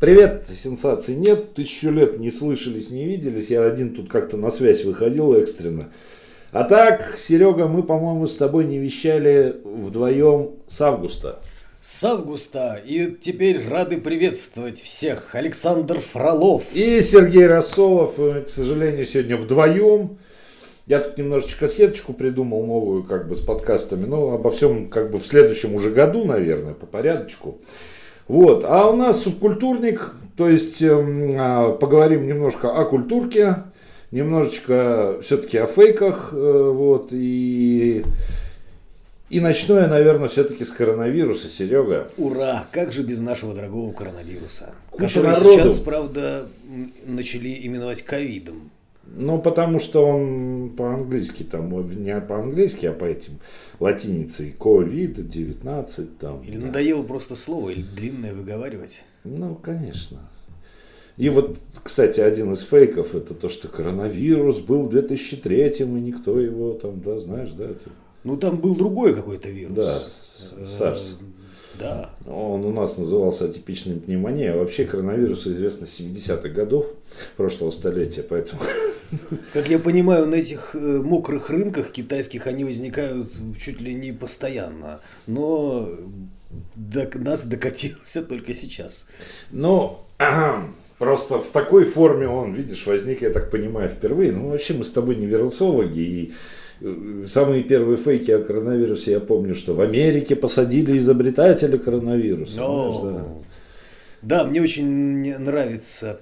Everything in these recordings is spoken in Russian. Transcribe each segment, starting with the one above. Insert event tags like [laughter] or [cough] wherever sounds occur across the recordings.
Привет, сенсаций нет, тысячу лет не слышались, не виделись, я один тут как-то на связь выходил экстренно. А так, Серега, мы, по-моему, с тобой не вещали вдвоем с августа. С августа. И теперь рады приветствовать всех. Александр Фролов. И Сергей Рассолов, к сожалению, сегодня вдвоем. Я тут немножечко сеточку придумал новую, как бы с подкастами, но обо всем как бы в следующем уже году, наверное, по порядочку. Вот. А у нас субкультурник, то есть э, поговорим немножко о культурке, немножечко все-таки о фейках, э, вот, и, и начну я, наверное, все-таки с коронавируса, Серега. Ура! Как же без нашего дорогого коронавируса? Куча который народу. сейчас, правда, начали именовать ковидом. Ну, потому что он по-английски, там, не по-английски, а по этим латиницей, COVID-19, там. Или да. надоело просто слово, или длинное выговаривать. Ну, конечно. И вот, кстати, один из фейков, это то, что коронавирус был в 2003 и никто его там, да, знаешь, да, это- Ну, там был другой какой-то вирус. Да, Э, SARS. Да. Он у нас назывался атипичной пневмонией, а вообще коронавирус известно с 70-х годов прошлого столетия, поэтому [laughs] Как я понимаю, на этих э, мокрых рынках китайских они возникают чуть ли не постоянно. Но до нас докатился только сейчас. Ну, [clears throat] просто в такой форме он, видишь, возник, я так понимаю, впервые. Ну, вообще мы с тобой не вирусологи, и э, самые первые фейки о коронавирусе, я помню, что в Америке посадили изобретателя коронавируса. Но- знаешь, Да, мне очень нравится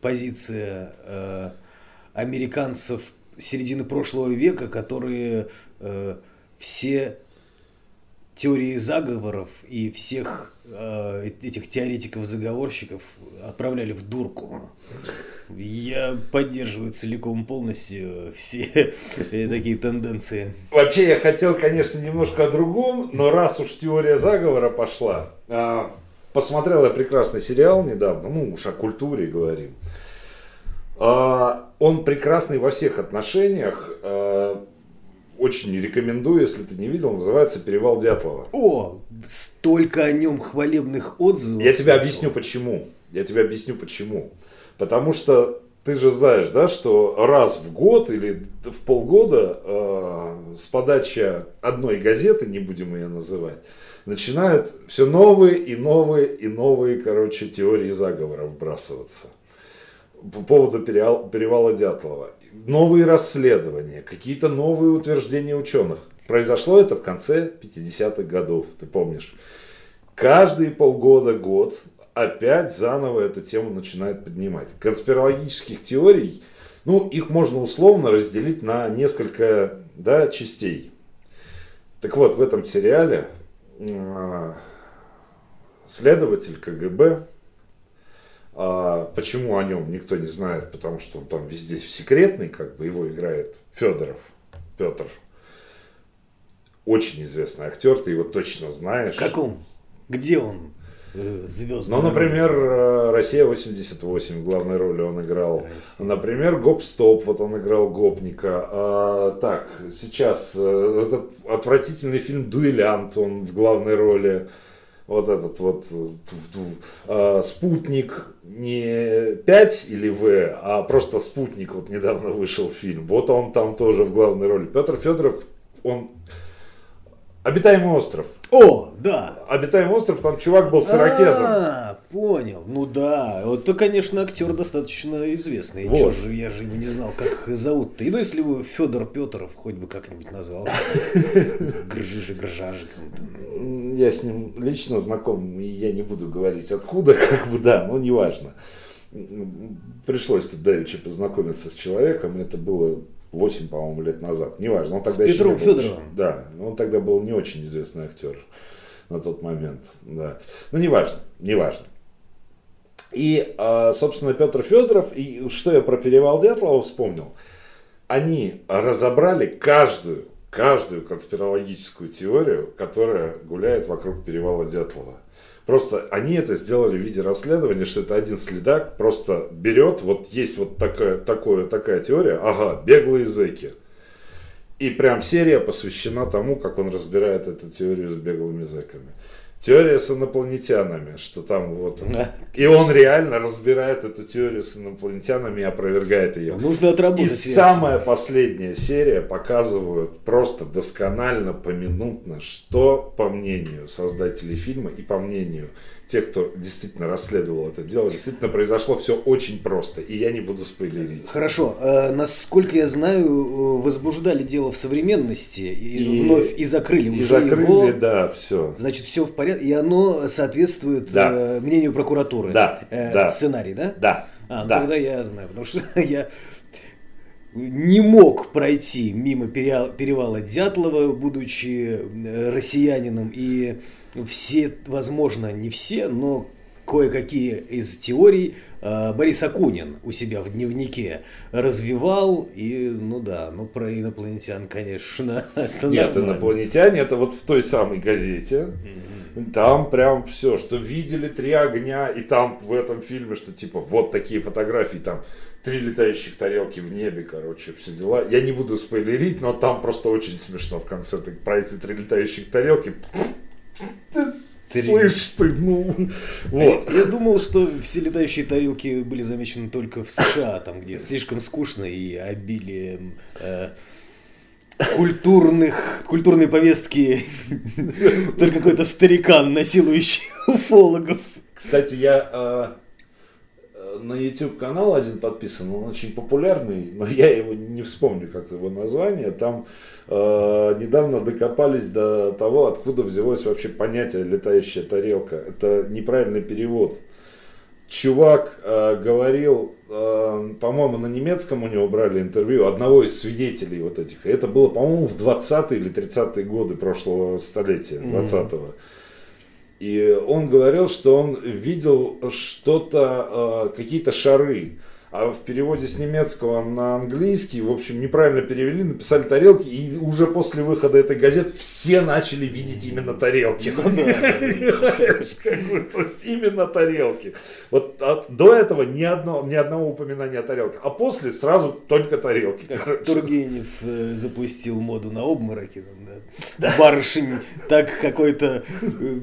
позиция э, американцев середины прошлого века, которые э, все теории заговоров и всех этих теоретиков-заговорщиков отправляли в дурку. Я поддерживаю целиком полностью все э, [laughs] такие тенденции. Вообще я хотел, конечно, немножко о другом, но раз уж теория заговора пошла, а, посмотрел я прекрасный сериал недавно, ну уж о культуре говорим. А, Он прекрасный во всех отношениях. Очень рекомендую, если ты не видел, называется «Перевал Дятлова». О, столько о нем хвалебных отзывов. Я тебе объясню почему. Я тебе объясню почему. Потому что ты же знаешь, да, что раз в год или в полгода э, с подачи одной газеты, не будем ее называть, начинают все новые и новые и новые, короче, теории заговора вбрасываться по поводу перевал- перевала Дятлова. Новые расследования, какие-то новые утверждения ученых. Произошло это в конце 50-х годов, ты помнишь. Каждые полгода, год опять заново эту тему начинают поднимать. Конспирологических теорий, ну, их можно условно разделить на несколько да, частей. Так вот, в этом сериале а, следователь КГБ, а, почему о нем никто не знает, потому что он там везде секретный, как бы его играет Федоров, Петр. Очень известный актер, ты его точно знаешь. В каком? Где он? Э, Звездный. Ну, например, э, Россия 88 в главной роли он играл. Россия. Например, Гоп-стоп, вот он играл гопника. А, так, сейчас э, этот отвратительный фильм Дуэлянт, он в главной роли. Вот этот вот э. А, Спутник не 5 или В, а просто Спутник, вот недавно вышел фильм. Вот он там тоже в главной роли. Петр Федоров, он Обитаемый остров. О, да. Обитаемый остров, там чувак был с ирокезом. А, понял. Ну да. Вот то, конечно, актер достаточно известный. Вот. Чё же, я же его не знал, как зовут-то. И ну, если бы Федор Петров хоть бы как-нибудь назвался. Гржижи, Гржажиком. там. Я с ним лично знаком, и я не буду говорить откуда, [laughs] как бы, да, но неважно. Пришлось тут давеча познакомиться с человеком, это было 8, по-моему, лет назад. Неважно, он С тогда еще Петром не был- Федоровым? Да, он тогда был не очень известный актер на тот момент, да. Ну, неважно, неважно. И, а, собственно, Петр Федоров, и что я про перевал Дятлова вспомнил, они разобрали каждую, каждую конспирологическую теорию, которая гуляет вокруг перевала Дятлова. Просто они это сделали в виде расследования, что это один следак просто берет, вот есть вот такая, такое, такая теория, ага, беглые зэки. И прям серия посвящена тому, как он разбирает эту теорию с беглыми зэками. Теория с инопланетянами, что там вот... И он реально разбирает эту теорию с инопланетянами и опровергает ее. Нужно отработать. И самая последняя серия показывают просто досконально, поминутно, что, по мнению создателей фильма и по мнению тех, кто действительно расследовал это дело, действительно произошло все очень просто, и я не буду спойлерить. Хорошо, э, насколько я знаю, э, возбуждали дело в современности и, и вновь и закрыли и уже закрыли, его. да, все. Значит, все в порядке, и оно соответствует Да. э, мнению прокуратуры. Да, Э, да. Сценарий, да? Да, А, ну да. тогда я знаю, потому что [laughs] я не мог пройти мимо перевала Дятлова, будучи россиянином, и все, возможно, не все, но кое-какие из теорий Борис Акунин у себя в дневнике развивал, и, ну да, ну про инопланетян, конечно, [laughs] это Нет, нормально. инопланетяне, это вот в той самой газете. Там прям все, что видели три огня, и там в этом фильме, что типа вот такие фотографии, там три летающих тарелки в небе, короче, все дела. Я не буду спойлерить, но там просто очень смешно в конце. Ты про эти три летающих тарелки. Три. Слышь ты, ну, вот. Я думал, что все летающие тарелки были замечены только в США, там, где слишком скучно и обилием э, культурных, культурной повестки только какой-то старикан, насилующий [laughs] уфологов. Кстати, я э, на YouTube канал один подписан, он очень популярный, но я его не вспомню, как его название. Там э, недавно докопались до того, откуда взялось вообще понятие летающая тарелка. Это неправильный перевод. Чувак э, говорил, э, по-моему, на немецком у него брали интервью одного из свидетелей вот этих. Это было, по-моему, в 20-е или 30-е годы прошлого столетия, 20-го. И он говорил, что он видел что-то, э, какие-то шары. А в переводе с немецкого на английский, в общем, неправильно перевели, написали тарелки, и уже после выхода этой газеты все начали видеть именно тарелки. Есть Именно тарелки. Вот от- до этого ни, одно, ни одного упоминания о тарелках, а после сразу только тарелки. Тургенев э, запустил моду на обмороки. Барышень, так какой-то э,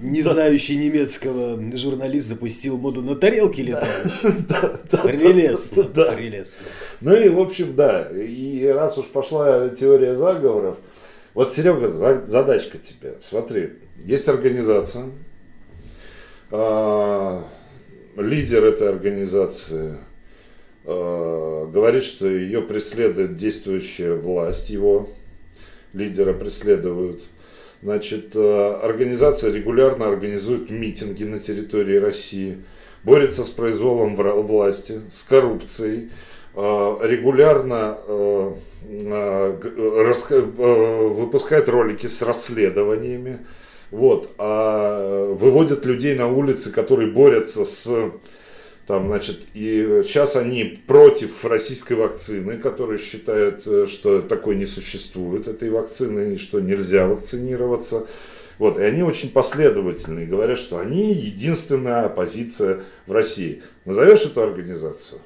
не знающий немецкого журналист запустил моду на тарелки летающие. [laughs] Прелестно, да. прелестно. Ну и, в общем, да. И раз уж пошла теория заговоров, вот, Серега, за- задачка тебе. Смотри, есть организация. а, Лидер этой организации а, говорит, что ее преследует действующая власть, его лидера преследуют. Значит, э, организация регулярно организует митинги на территории России, борется с произволом власти, с коррупцией, э, регулярно э, выпускает ролики с расследованиями, вот, а выводят людей на улицы, которые борются с там, значит, и сейчас они против российской вакцины, которые считают, э, что такой не существует, этой вакцины, и что нельзя вакцинироваться. Вот, и они очень последовательные, говорят, что они единственная оппозиция в России. Назовешь эту организацию?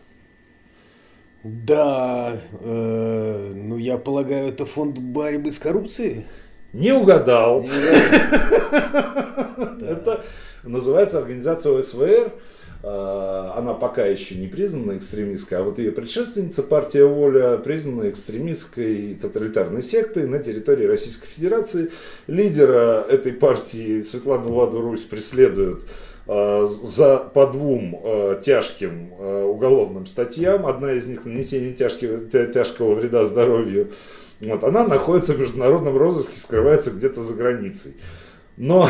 Да, э, ну я полагаю, это фонд борьбы с коррупцией. Не угадал. Не. [laughs] Это называется организация ОСВР. Э, Она пока еще не признана экстремистской, а вот ее предшественница, партия Воля, признана экстремистской тоталитарной сектой на территории Российской Федерации. Лидера этой партии Светлану Ладу Русь преследуют э, за по двум э, тяжким э, уголовным статьям. Одна из них нанесение тяжкого, тя- тяжкого вреда здоровью. Вот, она находится в международном розыске, скрывается где-то за границей. Но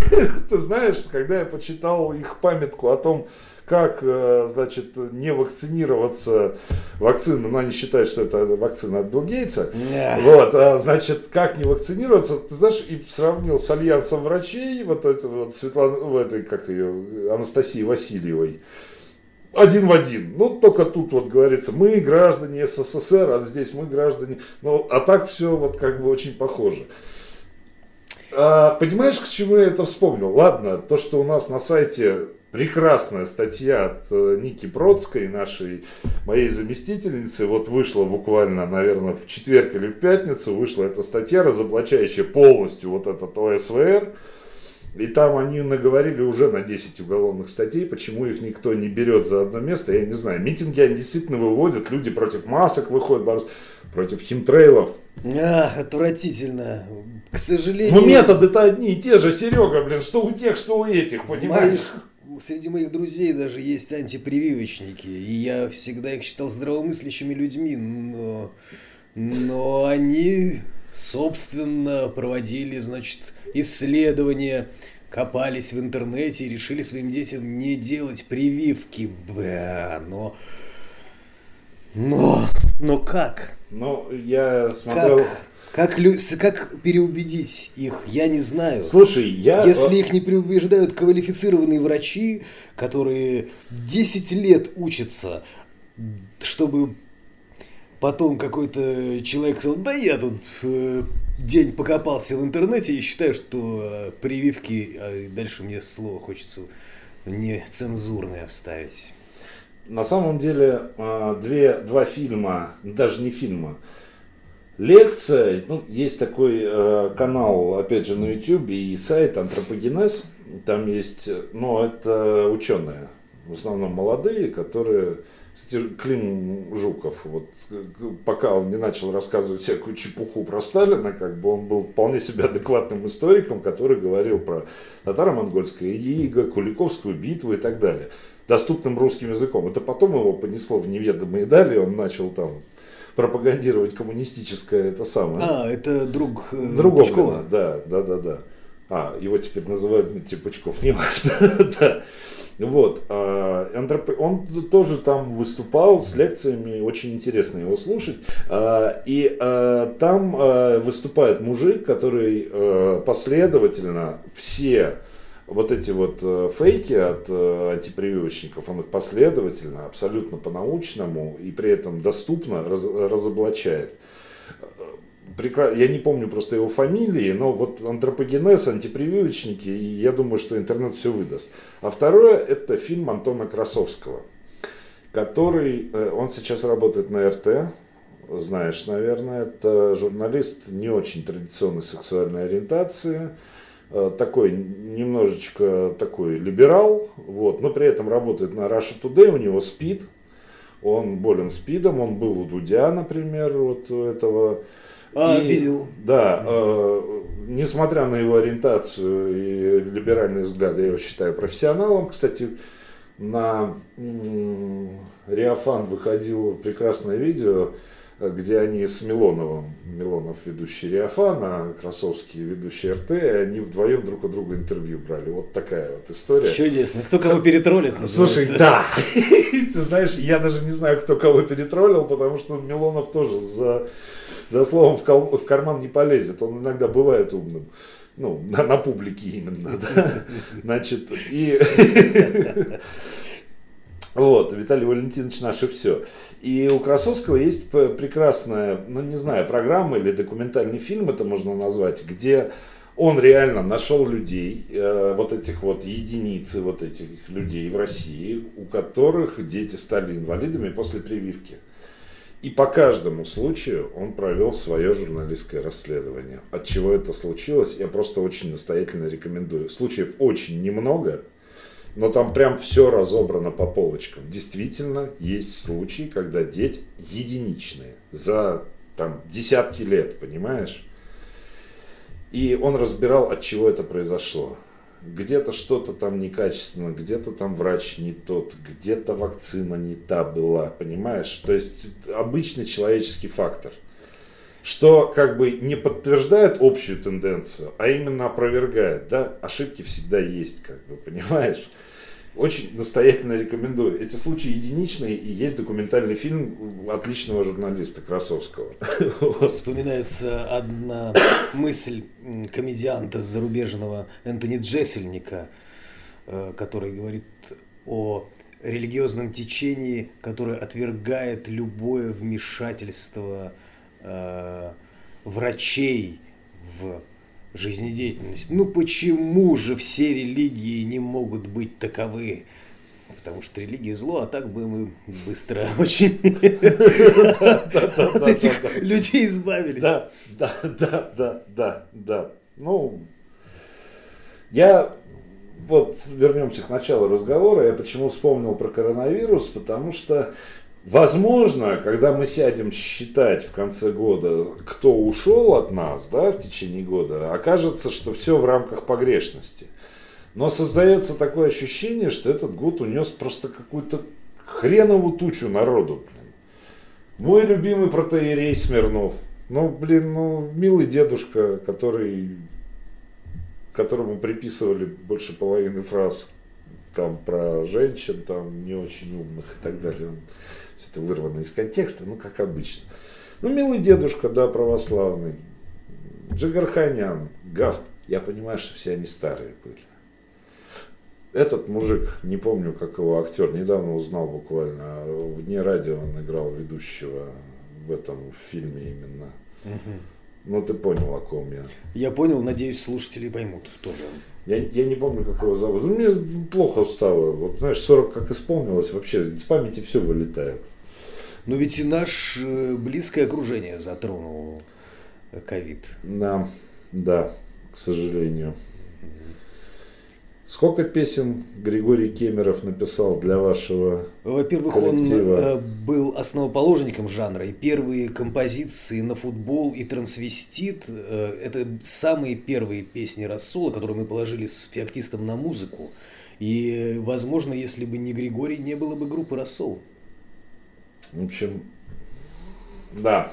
[laughs] ты знаешь, когда я почитал их памятку о том, как, э, значит, не вакцинироваться вакцину, но они считают, что это вакцина от Билл Гейтса, Ня. вот, а, значит, как не вакцинироваться, ты знаешь, и сравнил с альянсом врачей, вот это вот Светлана, в этой, как ее, Анастасии Васильевой, один в один. Ну, только тут вот говорится, мы граждане СССР, а здесь мы граждане. Ну, а так все вот как бы очень похоже. А, понимаешь, к чему я это вспомнил? Ладно, то, что у нас на сайте прекрасная статья от э, Ники Бродской, нашей, моей заместительницы, вот вышла буквально, наверное, в четверг или в пятницу, вышла эта статья, разоблачающая полностью вот этот ОСВР. И там они наговорили уже на 10 уголовных статей, почему их никто не берет за одно место, я не знаю. Митинги они действительно выводят, люди против масок выходят, против химтрейлов. А, отвратительно. К сожалению... Но методы-то одни и те же, Серега, блин, что у тех, что у этих, понимаешь? Моих, среди моих друзей даже есть антипрививочники, и я всегда их считал здравомыслящими людьми, но, но они, собственно, проводили, значит, исследования, копались в интернете и решили своим детям не делать прививки. Бля, но... Но... Но как? Ну, я смотрел... Как? Как, как переубедить их, я не знаю. Слушай, я... Если их не переубеждают квалифицированные врачи, которые 10 лет учатся, чтобы потом какой-то человек сказал, да я тут э, день покопался в интернете и считаю, что э, прививки, а дальше мне слово хочется не цензурное вставить. На самом деле, э, две, два фильма, даже не фильма, лекция, ну, есть такой канал, опять же, на YouTube и сайт Антропогенез, там есть, ну, это ученые, в основном молодые, которые Клим Жуков, вот пока он не начал рассказывать всякую чепуху про Сталина, как бы он был вполне себе адекватным историком, который говорил про татаро-монгольское иго, Куликовскую битву и так далее, доступным русским языком. Это потом его понесло в неведомые дали, он начал там пропагандировать коммунистическое это самое. А, это друг э, Другого, Пучкова. Да, да, да, да. А, его теперь называют Дмитрий Пучков, [laughs] не важно. [laughs] да. Вот. А, он тоже там выступал с лекциями, очень интересно его слушать. А, и а, там выступает мужик, который последовательно все вот эти вот э, фейки от э, антипрививочников, он их последовательно, абсолютно по-научному и при этом доступно раз, разоблачает. Прекра... Я не помню просто его фамилии, но вот антропогенез, антипрививочники, и я думаю, что интернет все выдаст. А второе, это фильм Антона Красовского, который, э, он сейчас работает на РТ, знаешь, наверное, это журналист не очень традиционной сексуальной ориентации, Э, такой немножечко такой либерал, вот, но при этом работает на Russia Today, у него спид, он болен спидом, он был у Дудя, например, вот у этого. А, и, видел. Да, э, несмотря на его ориентацию и либеральные взгляды, я его считаю профессионалом. Кстати, на Риафан выходило прекрасное видео, где они с Милоновым, Милонов ведущий Риафан, а Красовский ведущий РТ, и они вдвоем друг у друга интервью брали. Вот такая вот история. Чудесно. Кто кого перетроллит, называется. Слушай, да. [laughs] Ты знаешь, я даже не знаю, кто кого перетроллил, потому что Милонов тоже за, за словом в, кол, в карман не полезет. Он иногда бывает умным. Ну, на, на публике именно, да. [laughs] Значит, и... [laughs] Вот, Виталий Валентинович наше все. И у Красовского есть прекрасная, ну не знаю, программа или документальный фильм это можно назвать, где он реально нашел людей, э, вот этих вот единицы вот этих людей в России, у которых дети стали инвалидами после прививки. И по каждому случаю он провел свое журналистское расследование. От чего это случилось, я просто очень настоятельно рекомендую. Случаев очень немного, но там прям все разобрано по полочкам. Действительно, есть случаи, когда дети единичные за там, десятки лет, понимаешь? И он разбирал, от чего это произошло. Где-то что-то там некачественно, где-то там врач не тот, где-то вакцина не та была, понимаешь? То есть обычный человеческий фактор – что как бы не подтверждает общую тенденцию, а именно опровергает, да, ошибки всегда есть, как бы, понимаешь? Очень настоятельно рекомендую. Эти случаи единичные, и есть документальный фильм отличного журналиста Красовского. [laughs] Вспоминается одна мысль комедианта зарубежного Энтони Джессельника, э, который говорит о религиозном течении, которое отвергает любое вмешательство врачей в жизнедеятельность. Ну почему же все религии не могут быть таковы? Потому что религия зло, а так бы мы быстро [laughs] очень от этих людей избавились. Да, да, да, да, да, да. Ну, Я вот вернемся к началу разговора. Я почему вспомнил про коронавирус, потому что Возможно, когда мы сядем считать в конце года, кто ушел от нас да, в течение года, окажется, что все в рамках погрешности. Но создается такое ощущение, что этот год унес просто какую-то хреновую тучу народу. Блин. Мой любимый протеерей Смирнов. Ну, блин, ну, милый дедушка, который, которому приписывали больше половины фраз там про женщин, там не очень умных и так далее. Все это вырвано из контекста, ну, как обычно. Ну, милый дедушка, да, православный. Джигарханян, Гафт. Я понимаю, что все они старые были. Этот мужик, не помню, как его актер, недавно узнал буквально, в Дне радио он играл ведущего в этом фильме именно. Угу. Ну, ты понял, о ком я. Я понял, надеюсь, слушатели поймут тоже. Я, я не помню, как его зовут. Ну, мне плохо стало. Вот знаешь, 40 как исполнилось, вообще с памяти все вылетает. Но ведь и наше э, близкое окружение затронул ковид. Да, да, к сожалению. Сколько песен Григорий Кемеров написал для вашего Во-первых, коллектива? он э, был основоположником жанра, и первые композиции на футбол и трансвестит э, – это самые первые песни Рассола, которые мы положили с феоктистом на музыку. И, возможно, если бы не Григорий, не было бы группы Рассол. В общем, да,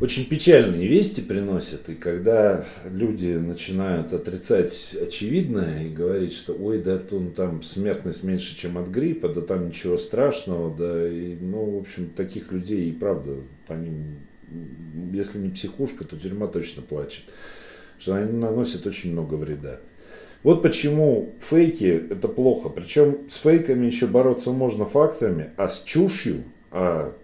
очень печальные вести приносят, и когда люди начинают отрицать очевидное и говорить, что ой, да он там смертность меньше, чем от гриппа, да там ничего страшного, да, и, ну, в общем, таких людей и правда, по ним, если не психушка, то тюрьма точно плачет, что они наносят очень много вреда. Вот почему фейки это плохо. Причем с фейками еще бороться можно фактами, а с чушью, а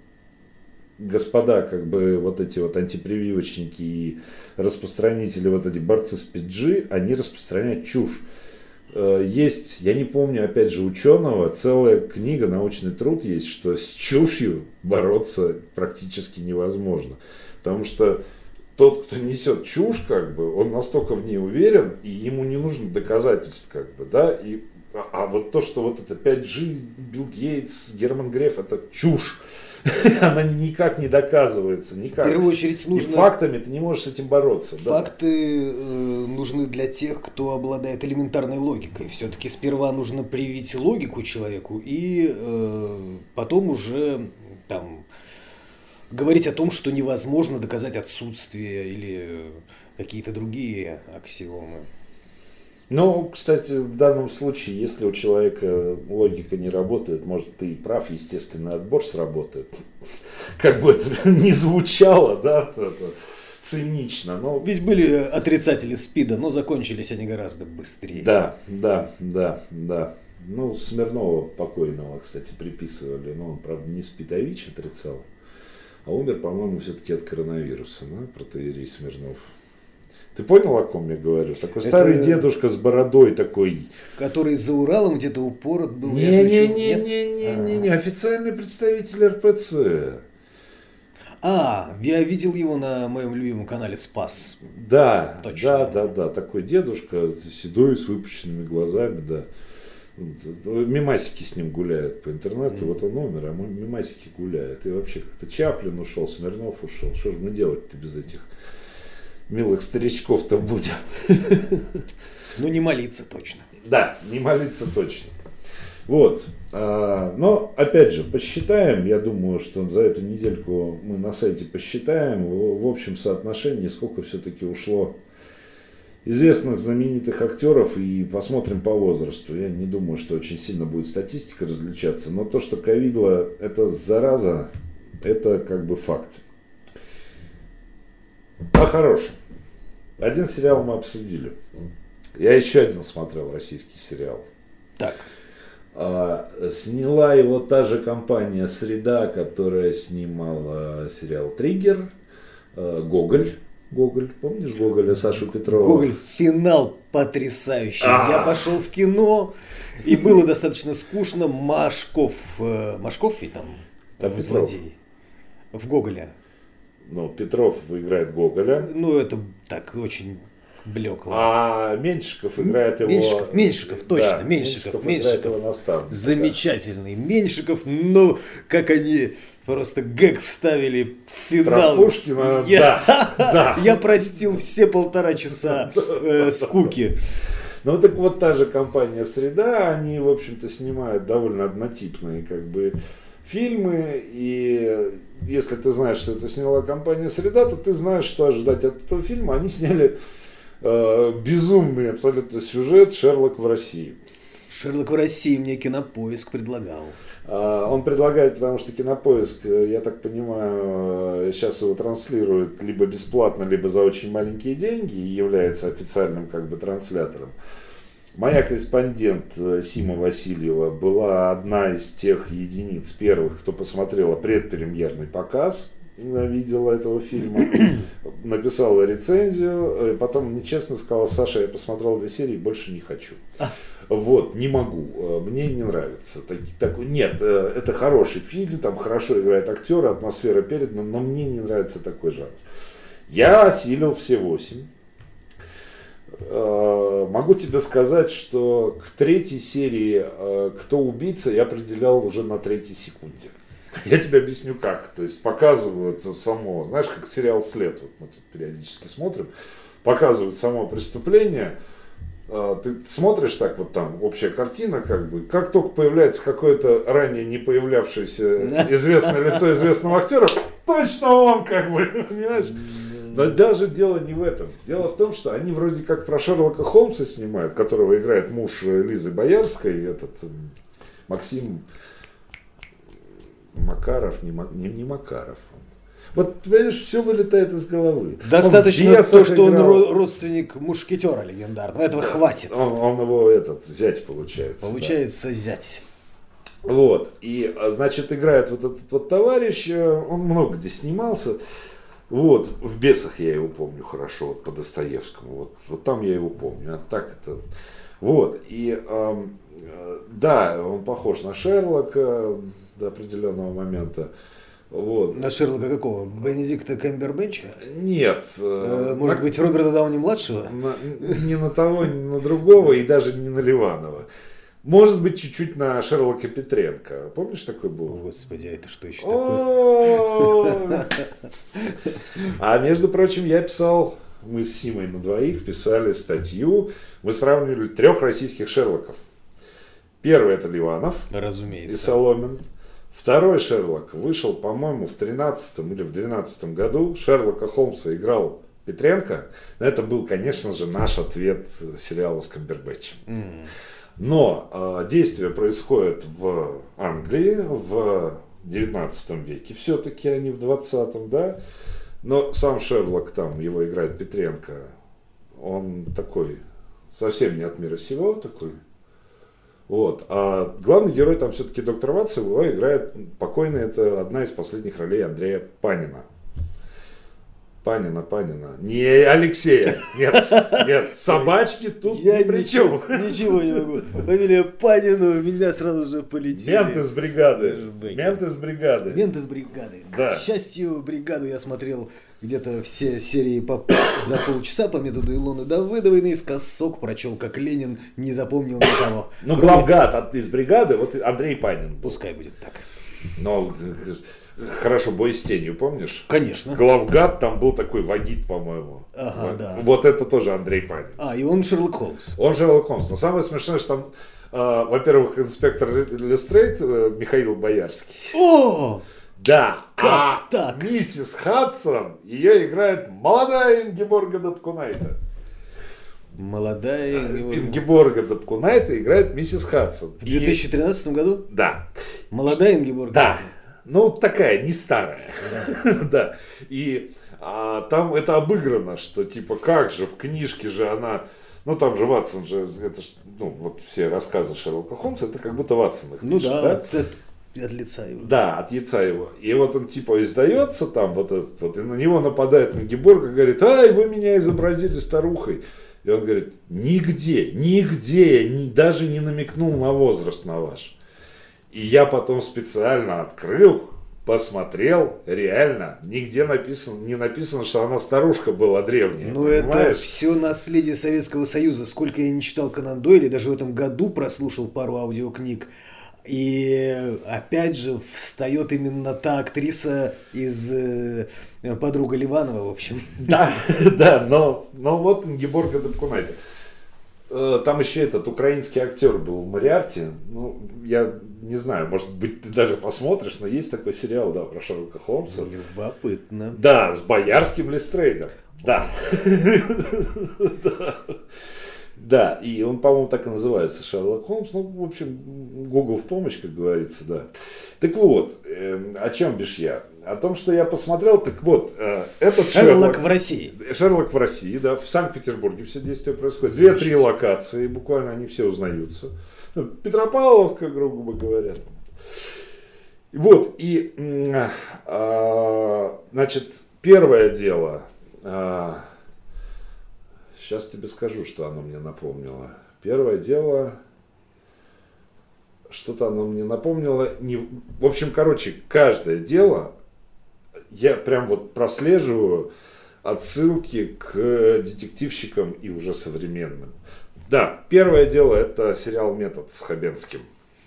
господа, как бы вот эти вот антипрививочники и распространители, вот эти борцы с 5G, они распространяют чушь. Э, есть, я не помню, опять же, ученого, целая книга, научный труд есть, что с чушью бороться практически невозможно. Потому что тот, кто несет чушь, как бы, он настолько в ней уверен, и ему не нужно доказательств, как бы, да, и а, а вот то, что вот это 5G, Билл Гейтс, Герман Греф, это чушь. [laughs] она никак не доказывается. Никак. В первую очередь нужно... И фактами ты не можешь с этим бороться. Факты э, нужны для тех, кто обладает элементарной логикой. Все-таки сперва нужно привить логику человеку и э, потом уже там говорить о том, что невозможно доказать отсутствие или какие-то другие аксиомы. Ну, кстати, в данном случае, если у человека логика не работает, может, ты и прав, естественный отбор сработает. [laughs] Как бы это ни звучало, да, цинично. Но... Ведь были отрицатели СПИДа, но закончились они гораздо быстрее. Да, да, да, да. Ну, Смирнова покойного, кстати, приписывали, но он, правда, не СПИД, а ВИЧ отрицал. А умер, по-моему, все-таки от коронавируса, да, протеерей Смирнов. Ты понял, о ком я говорю? Такой это... старый дедушка с бородой такой. Который за Уралом где-то упорот был. Не-не-не-не-не-не, официальный представитель РПЦ. А, я видел его на моем любимом канале Спас. Да, Точно. да, да, да, такой дедушка, седой, с выпущенными глазами, да. Мимасики с ним гуляют по интернету, mm-hmm. вот он умер, а мимасики гуляют. И вообще как-то Чаплин ушел, Смирнов ушел. Что же мы делать-то без этих милых старичков-то будем. Ну, не молиться точно. Да, не молиться точно. Вот. А, но, опять же, посчитаем, я думаю, что за эту недельку мы на сайте посчитаем в, в общем соотношении, сколько все-таки ушло известных знаменитых актеров и посмотрим по возрасту. Я не думаю, что очень сильно будет статистика различаться, но то, что ковидло это зараза, это как бы факт. О хорошем. Один сериал мы обсудили. Я еще один смотрел российский сериал. Так. А, сняла его та же компания «Среда», которая снимала сериал «Триггер», а, «Гоголь». Гоголь, помнишь Гоголя, Сашу Петрова? Гоголь, финал потрясающий. А-а-а. Я пошел в кино, и было достаточно скучно. Машков, э, Машков ведь там, там злодей. В Гоголе. Ну, Петров играет Гоголя. Ну, это так очень блекло. А Меньшиков играет его... Меньшиков, Меньшиков, точно, Да, Меньшиков, играет Меньшиков. его Замечательный Меньшиков, ну, как они просто гэг вставили в финал. Тропушкина, я, да, [laughs] да. я простил все полтора часа [laughs] э, скуки. Ну так вот та же компания «Среда», они, в общем-то, снимают довольно однотипные как бы фильмы, и если ты знаешь, что это сняла компания «Среда», то ты знаешь, что ожидать от этого фильма. Они сняли э, безумный абсолютно сюжет «Шерлок в России». Шерлок в России мне кинопоиск предлагал. А, Он предлагает, потому что Кинопоиск, э, я так понимаю, э, сейчас его транслирует либо бесплатно, либо за очень маленькие деньги и является официальным как бы транслятором. Моя корреспондент э, Сима Васильева была одна из тех единиц первых, кто посмотрела предпремьерный показ, э, видела этого фильма, [clears throat] написала рецензию, э, потом мне честно сказала, Саша, я посмотрел две серии, больше не хочу. Вот, не могу, мне не нравится. Так, так- нет, это хороший фильм, там хорошо играют актеры, атмосфера передана, но мне не нравится такой жанр. Я осилил все восемь. Э, Могу тебе сказать, что к третьей серии э, «Кто убийца» я определял уже на третьей секунде. Я тебе объясню как. То есть показывают само, знаешь, как сериал «След», вот мы тут периодически смотрим, показывают само преступление, э, ты смотришь так вот там общая картина как бы, как только появляется какое-то ранее не появлявшееся известное лицо известного актера, точно он как бы, [laughs] понимаешь? Но даже дело не в этом. Дело в том, что они вроде как про Шерлока Холмса снимают, которого играет муж э, Лизы Боярской, этот Максим Макаров, не, не, не Макаров. Вот, понимаешь, все вылетает из головы. Он Достаточно то, что он играл. ро- родственник мушкетера легендарного. Этого хватит. Он, он его этот, зять получается. да. Получается зять. Вот. И, а, значит, играет вот этот вот товарищ, э, он много где снимался. Вот, в «Бесах» я его помню хорошо, вот по Достоевскому. Вот, вот там я его помню. А так это... Вот. И э, да, он похож на Шерлока до определенного момента. Вот. На Шерлока какого? Бенедикта Кэмбербэтча? Нет. Э, э, Может на- быть, Роберта Дауни-младшего? на- ни на того, ни на другого, и даже не на Ливанова. Может быть, чуть-чуть на Шерлока Петренко. Помнишь, такой был? Господи, а это что еще такое? А между прочим, я писал, мы с Симой на двоих писали статью, мы сравнивали трех российских Шерлоков. Первый это Ливанов и Разумеется. Соломин. Второй Шерлок вышел, по-моему, в 13 или в 12 году. Шерлока Холмса играл Петренко. Но это был, конечно же, наш ответ сериалу с Камбербэтчем. М. Но э, действие происходит в Англии в 19 веке, все-таки, не в 20 да. Но сам Шерлок там, его играет Петренко, он такой, совсем не от мира сего, такой. Вот. А главный герой там все-таки доктор Ватсон, его играет покойный, это одна из последних ролей Андрея Панина. Панина, Панина. Не Алексея. Нет, нет, [laughs] собачки тут Я ни при чем. ничего, не могу. [laughs] Фамилия Панину, у меня сразу же полетели. Мент из бригады. Мент из бригады. Мент из бригады. Да. К счастью, бригаду я смотрел где-то все серии по, [coughs] за полчаса по методу Илоны Давыдовой, наискосок прочел, как Ленин не запомнил никого. Ну, главгад от, из бригады, вот Андрей Панин. Пускай будет так. Но э, хорошо, бой с тенью, помнишь? Конечно. Главгад там был такой Вагит, по-моему. Ага, вот, да. вот это тоже Андрей Панин. А, и он Шерлок Холмс. Он Шерлок Холмс. Но самое смешное, что там, э, во-первых, инспектор Лестрейд э, Михаил Боярский. О! Да, Как а так? миссис Хадсон, ее играет молодая Ингеборга Дапкунайта. Молодая. его- Ингеборга Дапкунайта играет миссис Хадсон. В И- 2013 году? Да, Молодая Ингеборг. да. Ну, такая, не старая. [laughs] Да. И а, там это обыграно, что типа как же, в книжке же она... Ну, там же Ватсон же, это ж, ну, вот все рассказы Шерлока Холмса, это как будто Ватсон их Ну пишет, да, от, от- от лица его. Да, от яйца его. И вот он типа издается там, вот этот вот, и на него нападает Ингеборг и говорит, ай, вы меня изобразили старухой. И он говорит, нигде, нигде, я ни- даже не намекнул на возраст на ваш. И я потом специально открыл посмотрел, реально, нигде написано, не написано, что она старушка была древняя. Ну это все наследие Советского Союза. Сколько я не читал Конан Дойли, даже в этом году прослушал пару аудиокниг. И опять же встает именно та актриса из э, подруга Ливанова, в общем. Да, [laughs] да, но, но вот Геборга Дапкунайте. Э, там еще этот украинский актер был Мариарти. Ну, я не знаю, может быть, ты даже посмотришь, но есть такой сериал, да, про Шерлока Холмса. Любопытно. Да, с боярским Листрейдом. [laughs] Да. Да, и он, по-моему, так и называется, Шерлок Холмс. Ну, в общем, Google в помощь, как говорится, да. Так вот, э, о чем бишь я? О том, что я посмотрел, так вот, э, этот Шерлок, Шерлок в России. Шерлок в России, да, в Санкт-Петербурге все действия происходят. Две-три локации, буквально они все узнаются. Ну, Петропавловка, грубо говоря. Вот, и, э, значит, первое дело, э, сейчас тебе скажу, что оно мне напомнило. Первое дело, что-то оно мне напомнило. Не... В общем, короче, каждое дело я прям вот прослеживаю отсылки к детективщикам и уже современным. Да, первое дело это сериал «Метод» с Хабенским.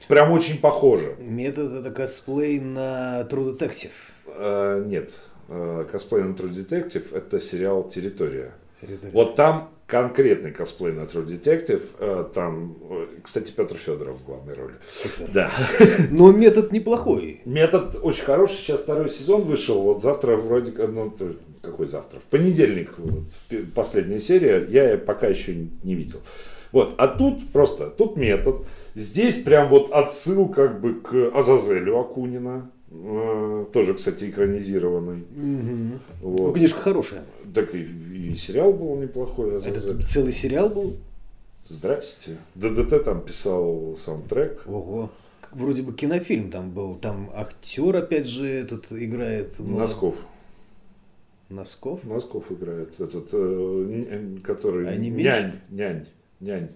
Прям очень похоже. Метод это косплей на True Detective. А, нет, а, косплей на True Detective это сериал «Территория». Территория. Вот там конкретный косплей на True Detective. Э, там, э, кстати, Петр Федоров в главной роли. Супер. Да. [laughs] Но метод неплохой. Метод очень хороший. Сейчас второй сезон вышел. Вот завтра вроде как, ну, какой завтра? В понедельник последняя серия. Я пока еще не видел. Вот, а тут просто, тут метод. Здесь прям вот отсыл как бы к Азазелю Акунина. Э, тоже, кстати, экранизированный. Угу. Вот. Ну, книжка хорошая. Так и, и сериал был неплохой. Это целый сериал был? Здрасте. ДДТ там писал саундтрек. Ого. Вроде бы кинофильм там был. Там актер, опять же, этот играет. Ну... Носков. Носков? Носков играет. Этот, э, который... А не нянь, нянь, нянь.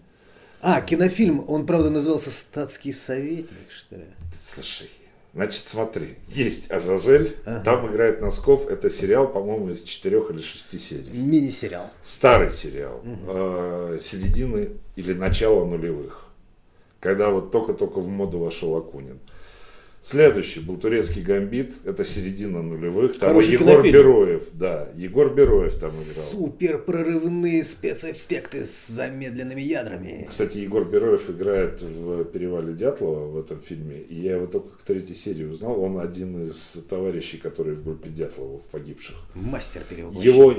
А, кинофильм, он, правда, назывался «Статский советник», что ли? Слушай, Значит, смотри, есть Азазель, ага. там играет Носков, это сериал, по-моему, из четырех или шести серий. Мини-сериал. Старый сериал, угу. э, середины или начала нулевых, когда вот только-только в моду вошел Акунин. Следующий был турецкий гамбит, это середина нулевых. Там Хороший Егор кинофильм. Бероев, да, Егор Бероев там играл. Супер прорывные спецэффекты с замедленными ядрами. Кстати, Егор Бероев играет в «Перевале Дятлова» в этом фильме, и я его только к третьей серии узнал. Он один из товарищей, которые в группе Дятлова, в погибших. Мастер перевоплощения. Его,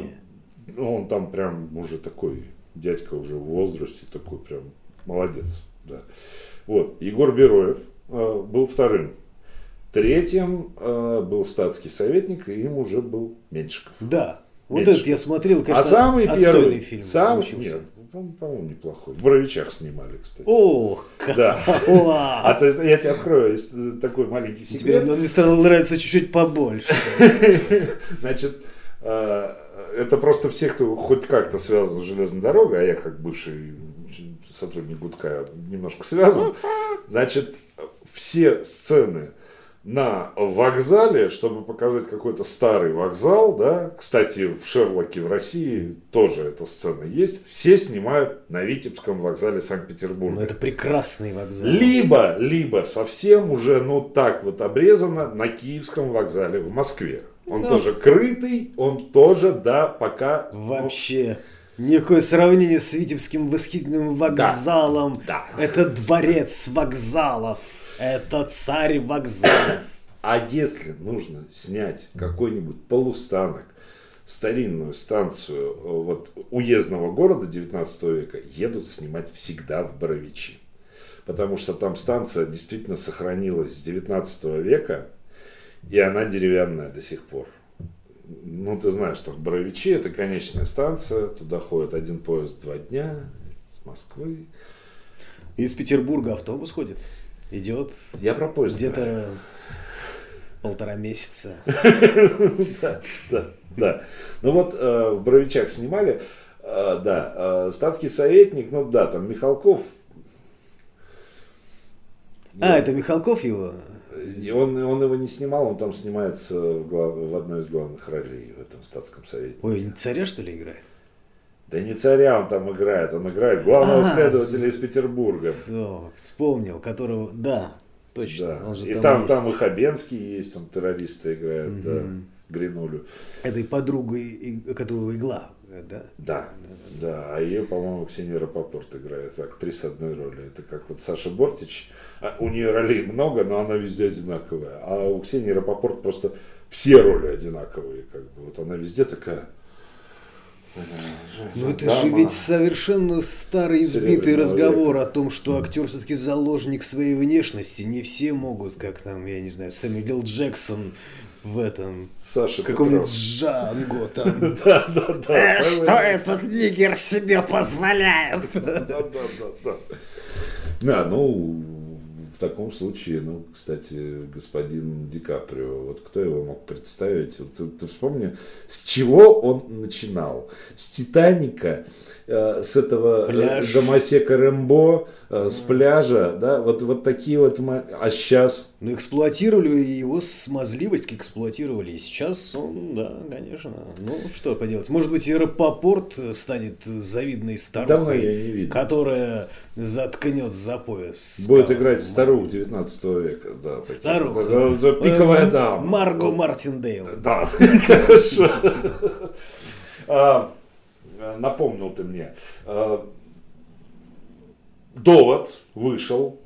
ну, он там прям уже такой, дядька уже в возрасте, такой прям молодец, да. Вот, Егор Бероев э, был вторым Третьим э, был статский советник, и им уже был Меньшиков. Да. Вот Меньшиков. этот я смотрел, конечно, а самый первый фильм. Самый, получился. нет, по-моему, неплохой. В Боровичах снимали, кстати. Ох, да. [laughs] класс! А ты, я тебе открою такой маленький секрет. Теперь мне стал нравиться чуть-чуть побольше. [laughs] Значит, э, это просто все, кто хоть как-то связан с железной дорогой, а я как бывший сотрудник Гудка немножко связан. Значит, все сцены на вокзале, чтобы показать какой-то старый вокзал, да, кстати, в Шерлоке в России тоже эта сцена есть, все снимают на Витебском вокзале Санкт-Петербурга. Ну, это прекрасный вокзал. Либо, либо совсем уже, ну, так вот обрезано на Киевском вокзале в Москве. Он ну, тоже крытый, он тоже, да, пока... Ну, Вообще... Никакое сравнение с Витебским восхитительным вокзалом. Да, да. Это дворец вокзалов. Это царь вокзалов. А если нужно снять какой-нибудь полустанок, старинную станцию э, вот, уездного города 19 века, едут снимать всегда в Боровичи. Потому что там станция действительно сохранилась с 19 века, и она деревянная до сих пор. Ну, ты знаешь, что Боровичи это конечная станция, туда ходит один поезд два дня, с Москвы. Из Петербурга автобус ходит? Идет Я про поезд где-то полтора месяца. [laughs] Да, да, да. Ну вот э, в Боровичах снимали, э, да, э, статский советник, ну да, там Михалков. А, это Михалков его? Он, он его не снимал, он там снимается в, глав- в одной из главных ролей в этом статском совете. Ой, не царя что ли играет? Да не царя он там играет, он играет главного А, следователя из Петербурга. О, вспомнил, которого, да, точно. Да. Он же И там, там, есть. там и Хабенский есть, он террориста играет, да, Мгм. Гринулю. Этой подругой, которого игла, э, да? Да, да, а ее, по-моему, Ксения Рапопорт играет, актриса одной роли. Это как вот Саша Бортич, а у нее ролей много, но она везде одинаковая. А у Ксении Рапопорт просто все роли одинаковые, как бы. Вот она везде такая. Ну это дама. же ведь совершенно старый избитый разговор о том, что актер все-таки заложник своей внешности. Не все могут, как там, я не знаю, Сэмюэл. Джексон в этом Саша каком-нибудь. Джанго там. [laughs] Да, да, да. Э, Что этот нигер себе позволяет? Да, да, да, да. Да, ну, таком случае, ну, кстати, господин Ди Каприо, вот кто его мог представить? Вот ты, ты вспомни, с чего он начинал? С Титаника, с этого э, Пляж. Домосека Рэмбо, э, с пляжа, да, вот, вот такие вот, а сейчас Ну, эксплуатировали его смазливость, эксплуатировали. И сейчас он, да, конечно. Ну, что поделать. Может быть, и Рапопорт станет завидной старухой, видел. которая заткнет за пояс. Будет играть старух 19 века, да. Старуха. Да, да, Пиковая Э, дама. Марго. Мартиндейл. Да, [laughs] хорошо. [laughs] А, Напомнил ты мне. А, Довод вышел.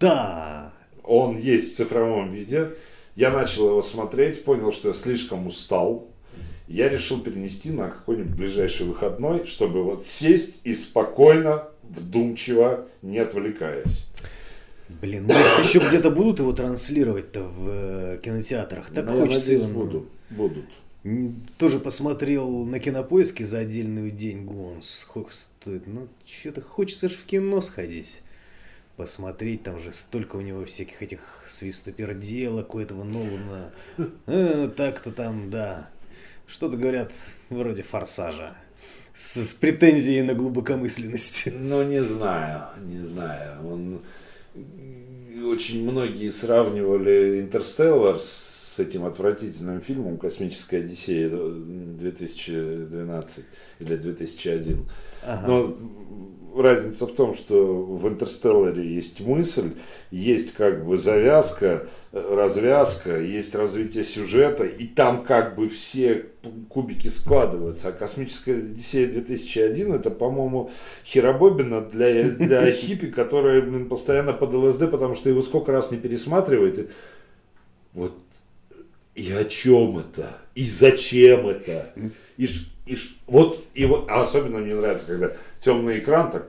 Да. Он есть в цифровом виде. Я начал его смотреть, понял, что я слишком устал. Я решил перенести на какой-нибудь ближайший выходной, чтобы вот сесть и спокойно, вдумчиво, не отвлекаясь. Блин, может, [coughs] еще где-то будут его транслировать-то в э, кинотеатрах? Так я хочется надеюсь, его, ну, будут. Будут. Тоже посмотрел на кинопоиске за отдельную деньгу. Он сколько стоит? Ну, что-то хочется же в кино сходить. Посмотреть, там же столько у него всяких этих свистоперделок, у этого Нолана. Э, Так-то там, да. Что-то говорят вроде форсажа. С, с претензией на глубокомысленность. Ну, не знаю, не знаю. Он... Очень многие сравнивали «Интерстеллар» с этим отвратительным фильмом «Космическая Одиссея» 2012 или 2001. Ага. Но разница в том, что в «Интерстелларе» есть мысль, есть как бы завязка, э, развязка, есть развитие сюжета, и там как бы все кубики складываются. А «Космическая Одиссея 2001» это, по-моему, херобобина для, для [laughs] хиппи, блин, постоянно под ЛСД, потому что его сколько раз не пересматривает. И вот и о чем это? И зачем это? И, и вот, и вот, а особенно мне нравится, когда темный экран так,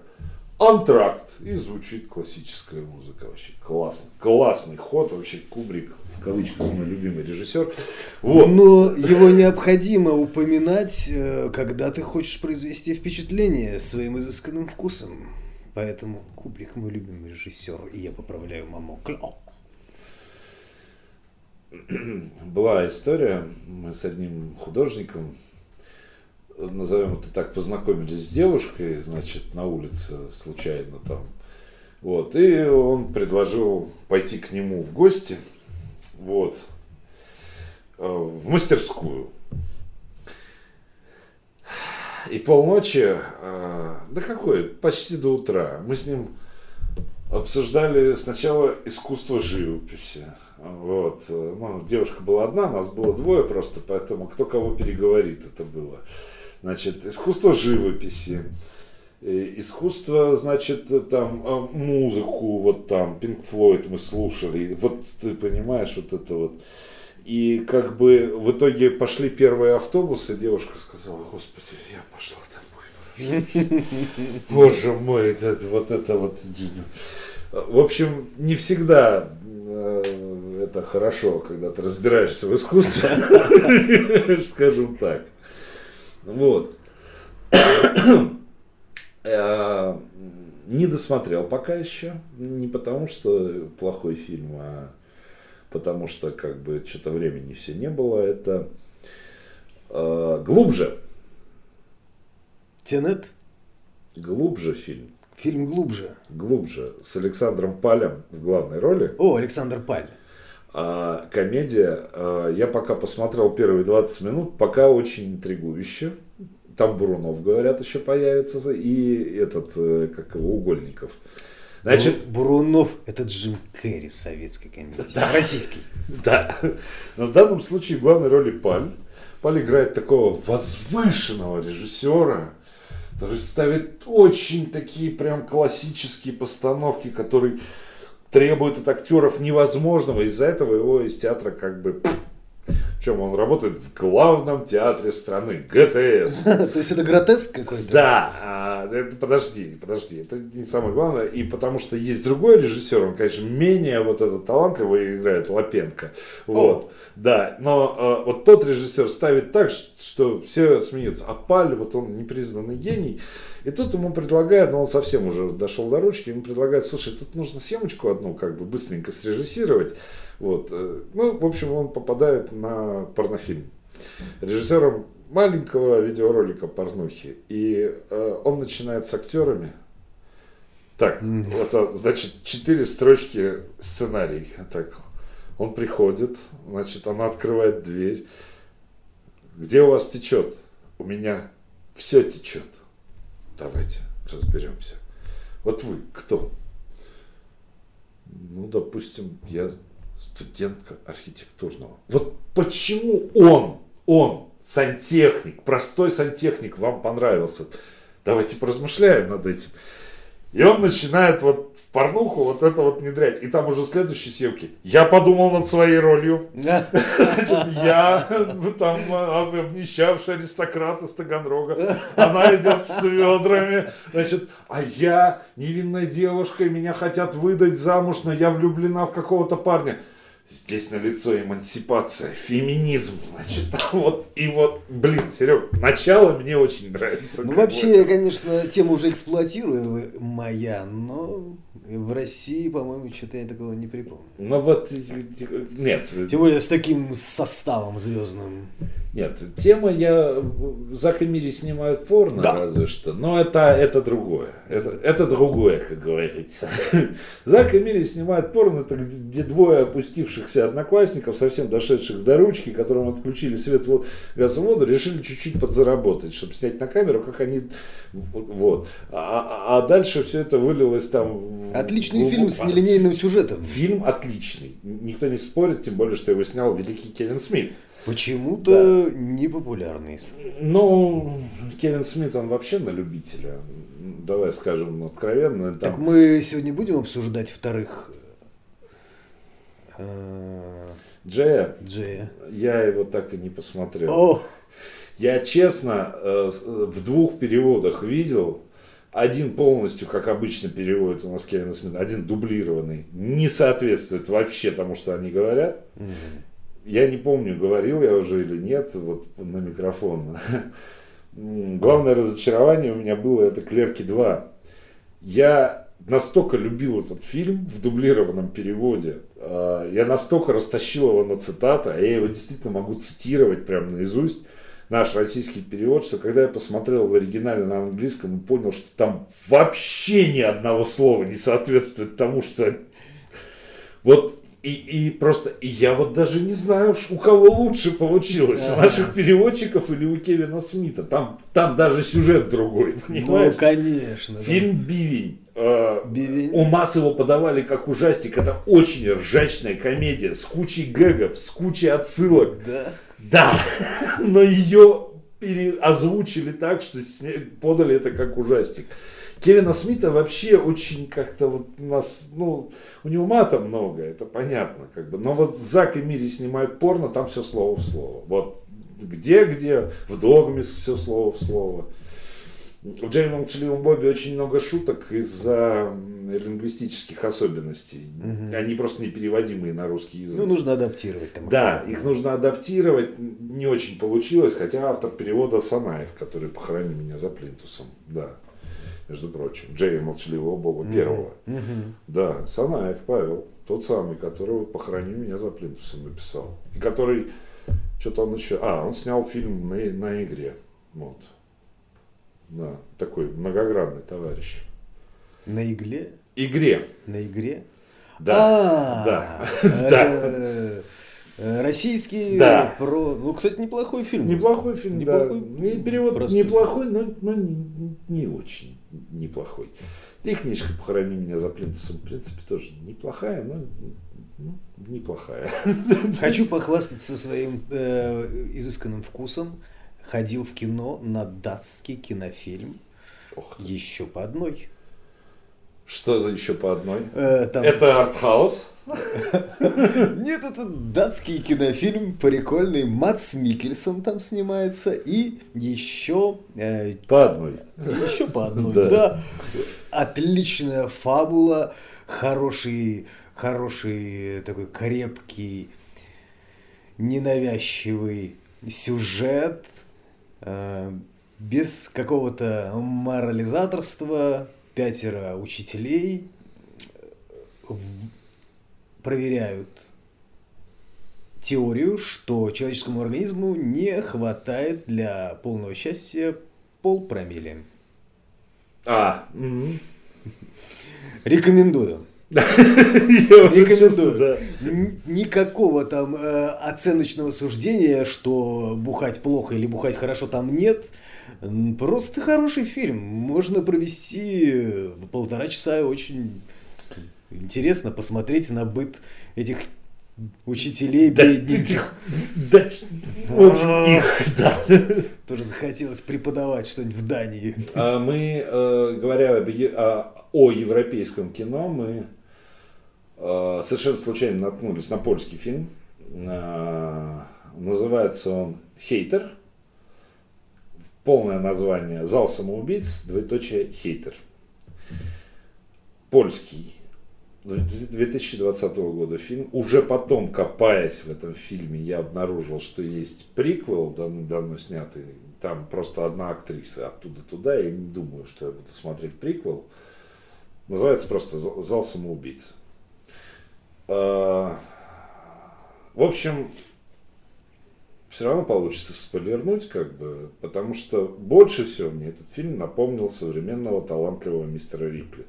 антракт, и звучит классическая музыка вообще. Классно. Классный ход, вообще Кубрик, в кавычках мой любимый режиссер. Вот. Но его необходимо упоминать, э, когда ты хочешь произвести впечатление своим изысканным вкусом. Поэтому Кубрик мой любимый режиссер, и я поправляю маму. Клё. [clears throat] Была история, мы с одним художником, назовем это так, познакомились с девушкой, значит, на улице случайно там. Вот, и он предложил пойти к нему в гости, вот, э, в мастерскую. И полночи, э, да какой, почти до утра, мы с ним обсуждали сначала искусство живописи. Вот. Ну, девушка была одна, нас было двое просто, поэтому кто кого переговорит, это было. Значит, искусство живописи, искусство, значит, там, э, музыку, вот там, Pink Floyd мы слушали, вот ты понимаешь, вот это вот. И как бы в итоге пошли первые автобусы, девушка сказала, господи, я пошла домой. Боже мой, это, вот это вот. В общем, не всегда это хорошо, когда ты разбираешься в искусстве, [laughs] скажем так. Вот. [coughs] Э, Не досмотрел пока еще. Не потому, что плохой фильм, а потому что как бы что-то времени все не было. Это э, глубже. Тенет? Глубже фильм. Фильм глубже. Глубже. С Александром Палем в главной роли. О, Александр Паль. А комедия, а, я пока посмотрел первые 20 минут, пока очень интригующе. Там Бурунов, говорят, еще появится, и этот, э, как его, Угольников. Значит, Бурунов это Джим Керри советской комедии. Да. Российский. [laughs] Да. Но в данном случае главной роли Паль. Паль играет такого возвышенного режиссера, который ставит очень такие прям классические постановки, которые требуют от актеров невозможного. Из-за этого его из театра как бы чем он работает в главном театре страны, ГТС. [laughs] То есть это гротеск какой-то? Да, а, это, подожди, подожди, это не самое главное. И потому что есть другой режиссер, он, конечно, менее вот этот талантливый играет, Лапенко. Вот, О. да, но а, вот тот режиссер ставит так, что все смеются. А Паль, вот он непризнанный гений, и тут ему предлагают, но он совсем уже дошел до ручки, ему предлагают, слушай, тут нужно съемочку одну как бы быстренько срежиссировать. Вот. Э, ну, в общем, он попадает на порнофильм. Режиссером маленького видеоролика порнухи. И э, он начинает с актерами. Так, mm. это, значит, четыре строчки сценарий. Так, он приходит, значит, она открывает дверь. Где у вас течет? У меня все течет. Давайте разберемся. Вот вы кто? Ну, допустим, я студентка архитектурного. Вот почему он, он, сантехник, простой сантехник, вам понравился? Давайте поразмышляем над этим. И он начинает вот в порнуху вот это вот внедрять. И там уже следующие съемки. Я подумал над своей ролью. Я там обнищавший аристократ из Таганрога. Она идет с ведрами. Значит, а я невинная девушка, и меня хотят выдать замуж, но я влюблена в какого-то парня. Здесь на лицо эмансипация, феминизм, значит, [laughs] вот, и вот, блин, Серег, начало мне очень нравится. Ну, вообще, конечно, тема уже эксплуатируемая, но в России, по-моему, что-то я такого не припомню. Ну вот, нет. Тем более с таким составом звездным. Нет, тема я... Зак и Мири снимают порно, да. разве что. Но это, это другое. Это, это другое, как говорится. [laughs] Зак и Мири снимают порно, это где двое опустившихся одноклассников, совсем дошедших до ручки, которым отключили свет, газ и воду, решили чуть-чуть подзаработать, чтобы снять на камеру, как они... Вот. А, а дальше все это вылилось там... Отличный фильм с нелинейным сюжетом. Фильм отличный. Никто не спорит, тем более, что его снял великий Кевин Смит. Почему-то да. непопулярный. Ну, Кевин Смит, он вообще на любителя. Давай скажем откровенно. Там... Так мы сегодня будем обсуждать вторых... Э, Джея? Джея. Я его так и не посмотрел. О! Я честно э, в двух переводах видел. Один полностью, как обычно переводит у нас Кевин Смит, один дублированный, не соответствует вообще тому, что они говорят. Угу я не помню, говорил я уже или нет, вот на микрофон. Главное разочарование у меня было это «Клерки 2». Я настолько любил этот фильм в дублированном переводе, а, я настолько растащил его на цитаты, а я его действительно могу цитировать прямо наизусть, наш российский перевод, что когда я посмотрел в оригинале на английском и понял, что там вообще ни одного слова не соответствует тому, что... Вот и, и просто, и я вот даже не знаю, у кого лучше получилось, у наших переводчиков или у Кевина Смита. Там, там даже сюжет другой, понимаешь? Ну, конечно. Фильм да. «Бивень». Э, Бивень. У нас его подавали как ужастик. Это очень ржачная комедия с кучей гэгов, с кучей отсылок. Да. Да, [laughs] но ее переозвучили так, что подали это как ужастик. Кевина Смита вообще очень как-то вот у нас, ну, у него мата много, это понятно, как бы. Но вот Зак и Мири снимают порно, там все слово в слово. Вот где-где, в догме все слово в слово. В Джейми Молчаливом Бобби очень много шуток из-за лингвистических особенностей. Угу. Они просто непереводимые на русский язык. Ну, нужно адаптировать. Там да, их нужно адаптировать. Не очень получилось, хотя автор перевода Санаев, который похоронил меня за плинтусом. Да между прочим, Джея Молчаливого Бога первого. Да, Санаев Павел, тот самый, которого «Похорони меня за плинтусом» написал. И который, что-то он еще, а, он снял фильм на, на игре. Вот. Да, такой многогранный товарищ. На игле? Игре. На игре? Да. А, Да. это, э, Российский Да. про... Ну, кстати, неплохой фильм. Неплохой фильм, Неплохой. да. Перевод Простой неплохой, но, но не, не очень неплохой. И книжка «Похорони меня за плинтусом», в принципе, тоже неплохая, но ну, неплохая. [laughs] Хочу похвастаться своим э, изысканным вкусом. Ходил в кино на датский кинофильм Ох, еще по одной. Что за еще по одной? Э, там- Это артхаус? [laughs] Нет, это датский кинофильм прикольный. Мац Микельсон там снимается. И еще, э, По одной. еще по одной. [laughs] Да. Да. Отличная фабула. Хороший, хороший такой крепкий, ненавязчивый сюжет. э, без какого-то морализаторства. Пятеро учителей в- проверяют теорию, что человеческому организму не хватает для полного счастья полпромилле. А, мгм. Рекомендую. [laughs] Рекомендую. Никакого там э, оценочного суждения, что бухать плохо или бухать хорошо там нет. Просто хороший фильм. Можно провести полтора часа очень интересно посмотреть на быт этих учителей, Да, бедненьких. этих- да, в общем, их, да. Тоже захотелось преподавать что-нибудь в Дании. А Мы, э, говоря об о, о европейском кино, мы э, совершенно случайно наткнулись на польский фильм. Э, Называется он «Хейтер». Полное название «Зал самоубийц», двоеточие «Хейтер». Польский. 2020 года фильм. Уже потом, копаясь в этом фильме, я обнаружил, что есть приквел, давно, снятый. Там просто одна актриса оттуда туда. Я не думаю, что я буду смотреть приквел. Называется просто «Зал зал самоубийц». А, В общем, все равно получится спойлернуть, как бы, потому что больше всего мне этот фильм напомнил современного талантливого мистера Рипли.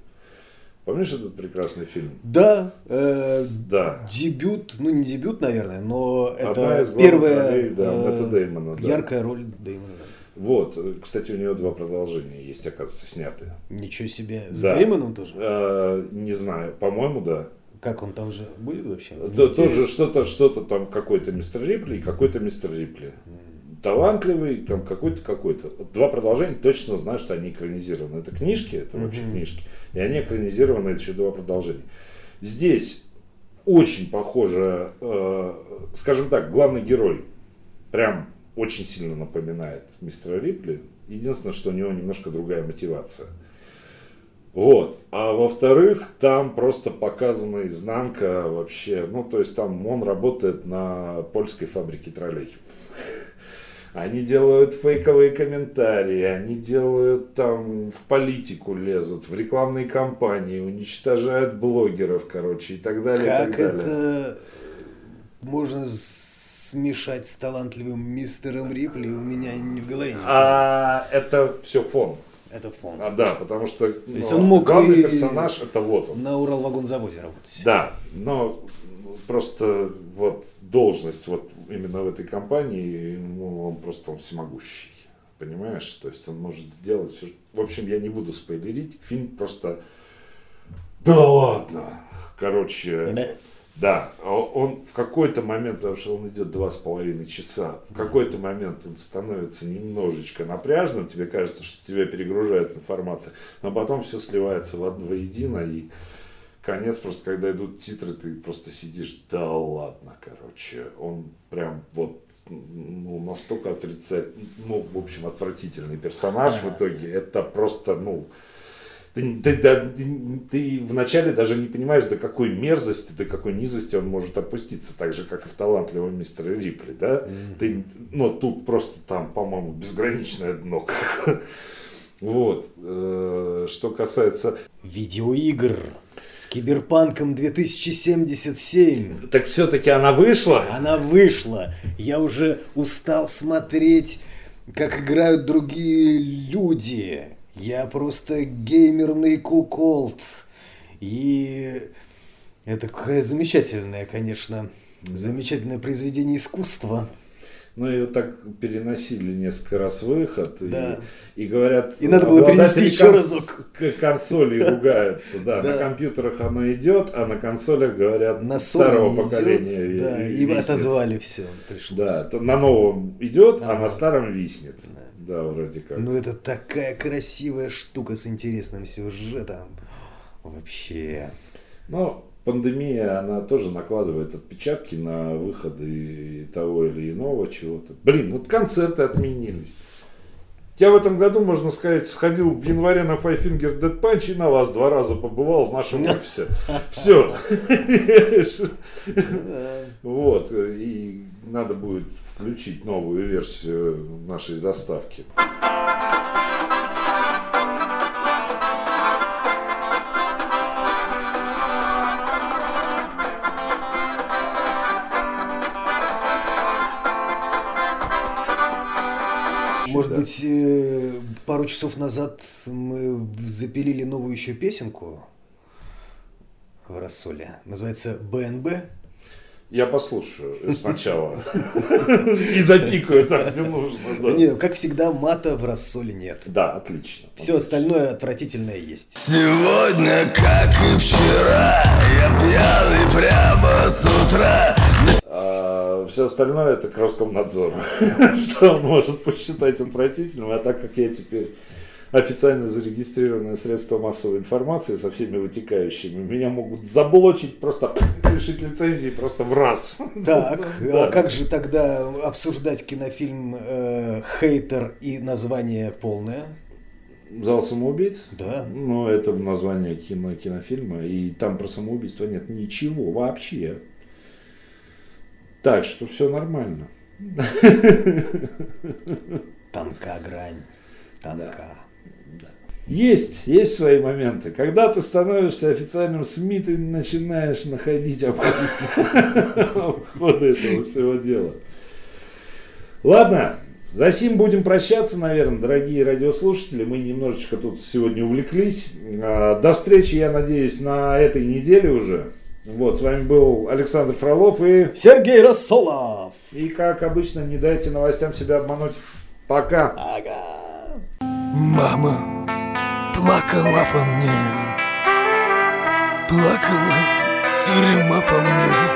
Помнишь этот прекрасный фильм? Да, э, Да. дебют, ну не дебют, наверное, но Одна это из главных первая ролей, да, э, Мэтта Дэймона, да. яркая роль Дэймона. Вот, кстати, у него два продолжения есть, оказывается, снятые. Ничего себе. С Да. Дэймоном тоже? Э, не знаю, по-моему, да. Как он там же будет вообще? Да, тоже что-то, что-то там какой-то мистер Рипли и какой-то мистер Рипли. Талантливый, там какой-то, какой-то. Два продолжения, точно знаю, что они экранизированы. Это книжки, это вообще Мгм. книжки. И они экранизированы, это еще два продолжения. Здесь очень похоже, э, скажем так, главный герой прям очень сильно напоминает мистера Рипли. Единственное, что у него немножко другая мотивация. Вот. А во-вторых, там просто показана изнанка вообще. Ну, то есть там он работает на польской фабрике троллей. Они делают фейковые комментарии, они делают там в политику лезут, в рекламные кампании, уничтожают блогеров, короче, и так далее. и Как так далее. это можно смешать с талантливым мистером Рипли, у меня не в голове не А это все фон. Это фон. А, да, потому что есть ну, он мог главный и- персонаж это вот он. На Уралвагонзаводе работать. Да, но просто вот должность вот именно в этой компании, ну, он просто он всемогущий. Понимаешь? То есть он может сделать все. В общем, я не буду спойлерить. Фильм просто... Да ладно! Короче, Да. Да, а он в какой-то момент, потому что он идет два с половиной часа, в какой-то момент он становится немножечко напряжным, тебе кажется, что тебя перегружает информация, но потом все сливается в одно воедино, и конец просто, когда идут титры, ты просто сидишь, да ладно, короче, он прям вот ну, настолько отрицательный, ну, в общем, отвратительный персонаж в итоге, это просто, ну, ты, ты, ты- ты вначале даже не понимаешь, до какой мерзости, до какой низости он может опуститься, так же, как и в талантливом мистере Рипли, да? Ты, ну, тут просто там, по-моему, безграничное дно. [laughs] Вот. Э, Что касается... Видеоигр с Киберпанком 2077. Так все-таки она вышла? Она вышла. Я уже устал смотреть, как играют другие люди. Я просто геймерный куколд. И Это какое замечательное, конечно, замечательное произведение искусства. Ну, ее так переносили несколько раз выход. Да. И, и говорят... И надо было перенести еще конс- разок. к- Консолей ругаются, да. Да. На компьютерах оно идет, а на консолях, говорят, На старого поколения. идет, да, ви- и виснет. отозвали все. Пришлось. Да, на новом идет, а Ага. на старом виснет. Да, вроде как. Ну это такая красивая штука с интересным сюжетом. Вообще. Но пандемия, она тоже накладывает отпечатки на выходы того или иного чего-то. Блин, вот концерты отменились. Я в этом году, можно сказать, сходил в январе на Five Finger Dead Punch и на вас два раза побывал в нашем офисе. Все. [laughs] Вот. И надо будет включить новую версию нашей заставки. Может Да. быть, э, пару часов назад мы запилили новую еще песенку в рассоле. Называется БНБ. Я послушаю сначала. И запикаю так, где нужно. Не, как всегда, мата в рассоле нет. Да, отлично. Все остальное отвратительное есть. Сегодня, как и вчера, я пьяный прямо с утра. А все остальное это к Роскомнадзору. [laughs] Что он может посчитать отвратительным. А так как я теперь официально зарегистрированное средство массовой информации со всеми вытекающими, меня могут заблочить, просто лишить лицензии просто в раз. Так, Да. а как же тогда обсуждать кинофильм э, «Хейтер» и название полное? Зал самоубийц? Да. Ну, это название кино, кинофильма, и там про самоубийство нет ничего вообще. Так что все нормально. Тонка грань. Тонка. Есть, есть свои моменты. Когда ты становишься официальным СМИ, ты начинаешь находить обходы этого всего дела. Ладно, за сим будем прощаться, наверное, дорогие радиослушатели. Мы немножечко тут сегодня увлеклись. А, До встречи, я надеюсь, на этой неделе уже. Вот, с вами был Александр Фролов и, Сергей Рассолов! и как обычно, не дайте новостям себя обмануть. Пока. Ага. Мама плакала по мне, плакала тюрьма по мне.